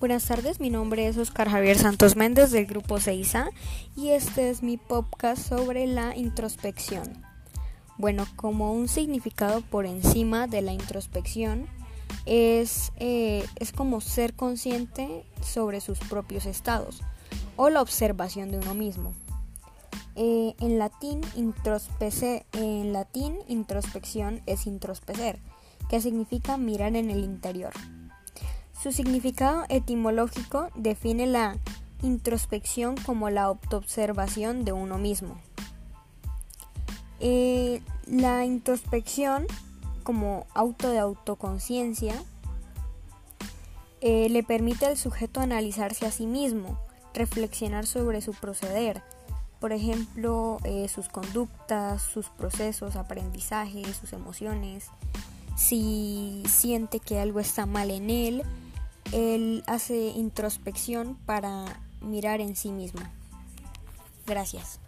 Buenas tardes, mi nombre es Oscar Javier Santos Méndez del grupo 6A y este es mi podcast sobre la introspección. Bueno, como un significado por encima de la introspección es, eh, es como ser consciente sobre sus propios estados o la observación de uno mismo. Eh, en, latín, en latín, introspección es introspecer, que significa mirar en el interior. Su significado etimológico define la introspección como la autoobservación de uno mismo. Eh, la introspección como auto de autoconciencia eh, le permite al sujeto analizarse a sí mismo, reflexionar sobre su proceder, por ejemplo, eh, sus conductas, sus procesos, aprendizajes, sus emociones, si siente que algo está mal en él, él hace introspección para mirar en sí mismo. Gracias.